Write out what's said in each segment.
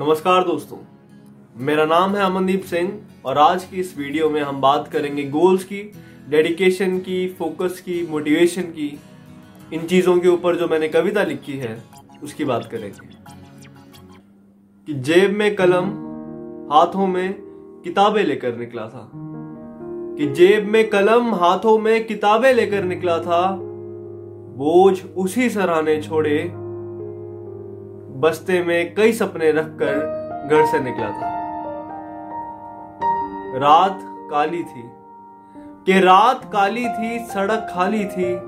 नमस्कार दोस्तों, मेरा नाम है अमनदीप सिंह और आज की इस वीडियो में हम बात करेंगे गोल्स की डेडिकेशन की फोकस की मोटिवेशन की, इन चीज़ों के ऊपर जो मैंने कविता लिखी है, उसकी बात करेंगे। कि जेब में कलम, हाथों में किताबें लेकर निकला था। कि जेब में कलम, हाथों में किताबें लेकर निकला था। बोझ उसी सराहने छोड़े बस्ते में कई सपने रखकर घर से निकला था। रात काली थी। कि रात काली थी, सड़क खाली थी,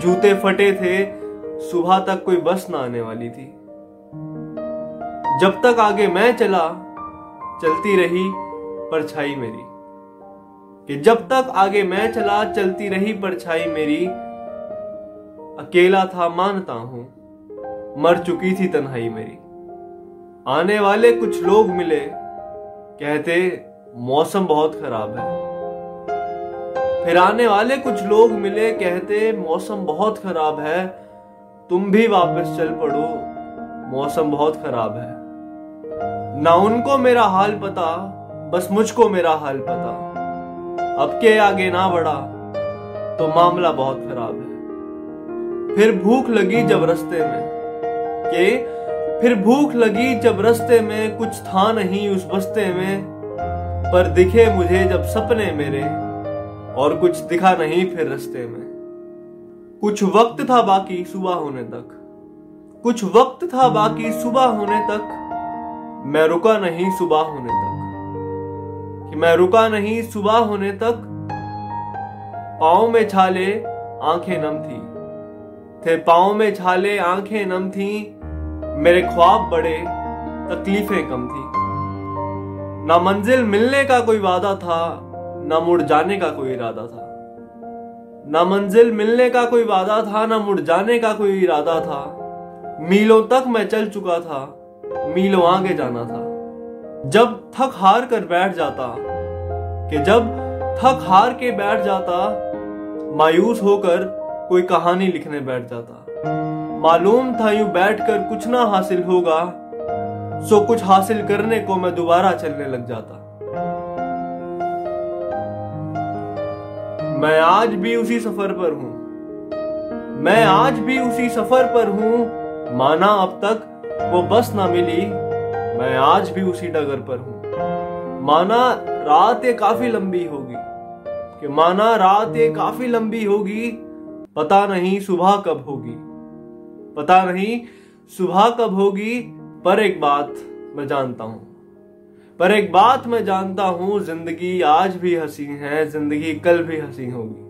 जूते फटे थे, सुबह तक कोई बस ना आने वाली थी। जब तक आगे मैं चला, चलती रही परछाई मेरी। कि जब तक आगे मैं चला, चलती रही परछाई मेरी, अकेला था, मानता हूँ। मर चुकी थी तन्हाई मेरी। आने वाले कुछ लोग मिले, कहते, मौसम बहुत खराब है। फिर आने वाले कुछ लोग मिले, कहते, मौसम बहुत खराब है, तुम भी वापस चल पड़ो, मौसम बहुत खराब है। ना उनको मेरा हाल पता, बस मुझको मेरा हाल पता। अब के आगे ना बढ़ा तो मामला बहुत खराब है। फिर भूख लगी जब रस्ते में के फिर भूख लगी जब रस्ते में कुछ था नहीं उस बस्ते में, पर दिखे मुझे जब सपने मेरे और कुछ दिखा नहीं फिर रस्ते में। कुछ वक्त था बाकी सुबह होने तक, कुछ वक्त था बाकी सुबह होने तक, मैं रुका नहीं सुबह होने तक। कि मैं रुका नहीं सुबह होने तक पाओ में छाले आँखें नम थी। थे पाओ में छाले आँखें नम थी मेरे ख्वाब बड़े तकलीफें कम थी। ना मंजिल मिलने का कोई वादा था, ना मुड़ जाने का कोई इरादा था। ना मंजिल मिलने का कोई वादा था, ना मुड़ जाने का कोई इरादा था। मीलों तक मैं चल चुका था, मीलों आगे जाना था। जब थक हार कर बैठ जाता, कि जब थक हार के बैठ जाता, मायूस होकर कोई कहानी लिखने बैठ जाता। मालूम था यूँ बैठकर कुछ ना हासिल होगा, सो कुछ हासिल करने को मैं दोबारा चलने लग जाता। मैं आज भी उसी सफ़र पर हूँ। मैं आज भी उसी सफ़र पर हूँ, माना अब तक वो बस ना मिली, मैं आज भी उसी डगर पर हूँ। माना रात काफ़ी लंबी होगी, कि माना रात काफ़ी लंबी होगी, पता नहीं सुबह कब होगी। पता नहीं, सुबह कब होगी, पर एक बात मैं जानता हूँ। पर एक बात मैं जानता हूँ, ज़िंदगी आज भी हँसी है, ज़िंदगी कल भी हँसी होगी।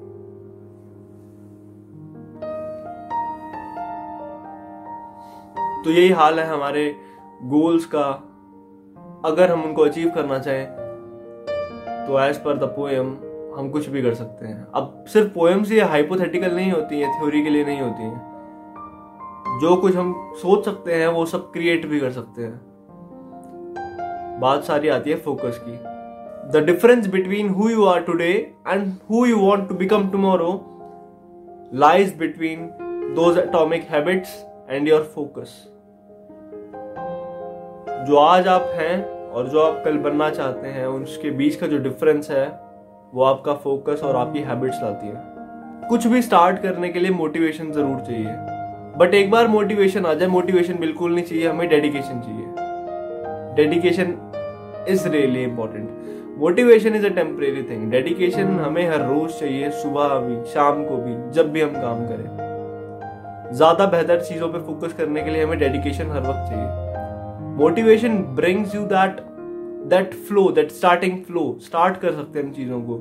तो यही हाल है हमारे गोल्स का। अगर हम उनको अचीव करना चाहें तो एज पर द पोएम हम कुछ भी कर सकते हैं। अब सिर्फ़ पोएम्स ये हाइपोथेटिकल नहीं होती है थ्योरी के लिए नहीं होती है। जो कुछ हम सोच सकते हैं, वो सब क्रिएट भी कर सकते हैं। बात सारी आती है फोकस की। The difference between who you are today and who you want to become tomorrow lies between those atomic habits and your focus जो आज आप हैं और जो आप कल बनना चाहते हैं, उसके बीच का जो डिफरेंस है, वो आपका फोकस और आपकी हैबिट्स लाती है। कुछ भी स्टार्ट करने के लिए मोटिवेशन ज़रूर चाहिए। बट एक बार मोटिवेशन आ जाए मोटिवेशन बिल्कुल नहीं चाहिए, हमें डेडिकेशन चाहिए। Dedication is really important motivation is a temporary thing dedication हमें हर रोज चाहिए, सुबह भी, शाम को भी, जब भी हम काम करें। ज़्यादा बेहतर चीज़ों पे फोकस करने के लिए हमें डेडिकेशन हर वक्त चाहिए। Motivation brings you that that flow that starting flow start कर सकते हैं इन चीज़ों को।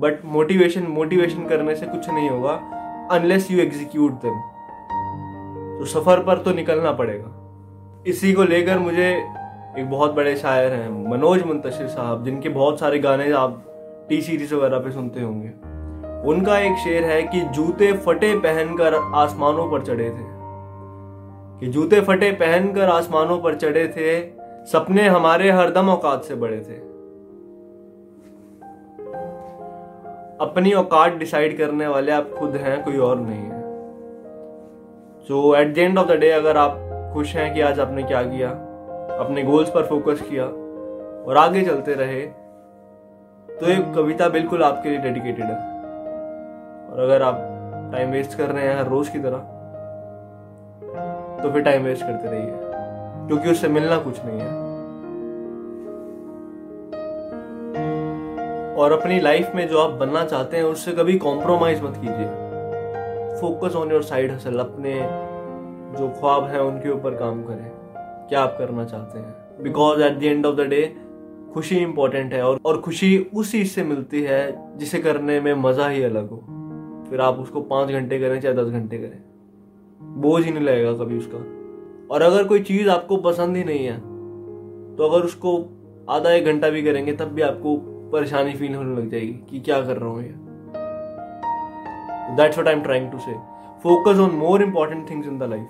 बट मोटिवेशन मोटिवेशन करने से कुछ नहीं होगा। अनलेस यू एग्जीक्यूट देम तो सफ़र पर तो निकलना पड़ेगा। इसी को लेकर मुझे एक बहुत बड़े शायर हैं, मनोज मुंतशिर साहब, जिनके बहुत सारे गाने आप टी सीरीज़ वगैरह पे सुनते होंगे। उनका एक शेर है कि जूते फटे पहनकर आसमानों पर चढ़े थे। कि जूते फटे पहनकर आसमानों पर चढ़े थे, सपने हमारे हरदम औकात से बड़े थे। अपनी औकात डिसाइड करने वाले आप खुद हैं, कोई और नहीं है। So at the end of the day अगर आप खुश हैं कि आज आपने क्या किया, अपने गोल्स पर फोकस किया, और आगे चलते रहे तो ये कविता बिल्कुल आपके लिए डेडिकेटेड है। और अगर आप टाइम वेस्ट कर रहे हैं हर रोज की तरह तो फिर टाइम वेस्ट करते रहिए, क्योंकि उससे मिलना कुछ नहीं है। और अपनी लाइफ में जो आप बनना चाहते हैं, उससे कभी कॉम्प्रोमाइज मत कीजिए। Focus on your side hustle अपने जो ख्वाब हैं, उनके ऊपर काम करें। क्या आप करना चाहते हैं? Because at the end of the day खुशी इंपॉर्टेंट है और और खुशी उस चीज़ से मिलती है, जिसे करने में मज़ा ही अलग हो। फिर आप उसको पाँच घंटे करें, चाहे दस घंटे करें। बोझ ही नहीं लगेगा कभी उसका। और अगर कोई चीज़ आपको पसंद ही नहीं है तो अगर उसको आधा एक घंटा भी करेंगे, तब भी आपको परेशानी फील होने लग जाएगी कि क्या कर रहा हूँ ये। That's what I am trying to say focus on more important things in the life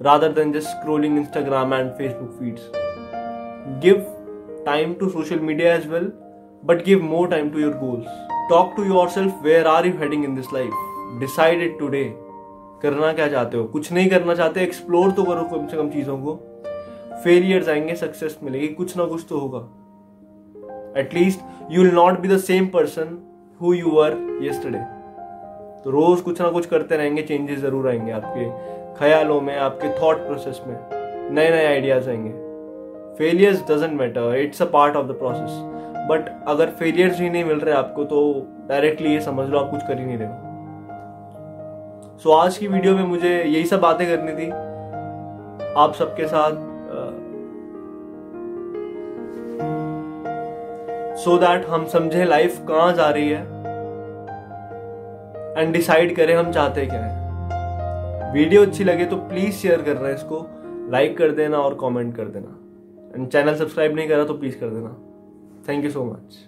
rather than just scrolling Instagram and Facebook feeds give time to social media as well but give more time to your goals talk to yourself where are you heading in this life decide it today करना क्या चाहते हो? कुछ नहीं करना चाहते explore तो करो कम से कम चीज़ों को। फेलियर्स आएँगे सक्सेस मिलेगी, कुछ ना कुछ तो होगा। At least you will not be the same person who you are yesterday तो रोज कुछ ना कुछ करते रहेंगे चेंजेस ज़रूर आएँगे आपके ख्यालों में आपके थॉट प्रोसेस में। नए नए आइडियाज़ आएँगे। Failures doesn't matter it's a part of the process but अगर फेलियर्स ही नहीं मिल रहे आपको तो डायरेक्टली ये समझ लो आप कुछ कर ही नहीं रहे हो। सो so, आज की वीडियो में मुझे यही सब बातें करनी थी। आप सबके साथ सो दैट हम समझे लाइफ कहाँ जा रही है? एंड डिसाइड करें हम चाहते क्या है। वीडियो अच्छी लगे तो प्लीज़ शेयर करना इसको लाइक कर देना और कमेंट कर देना। एंड चैनल सब्सक्राइब नहीं करा तो प्लीज़ कर देना। Thank you so much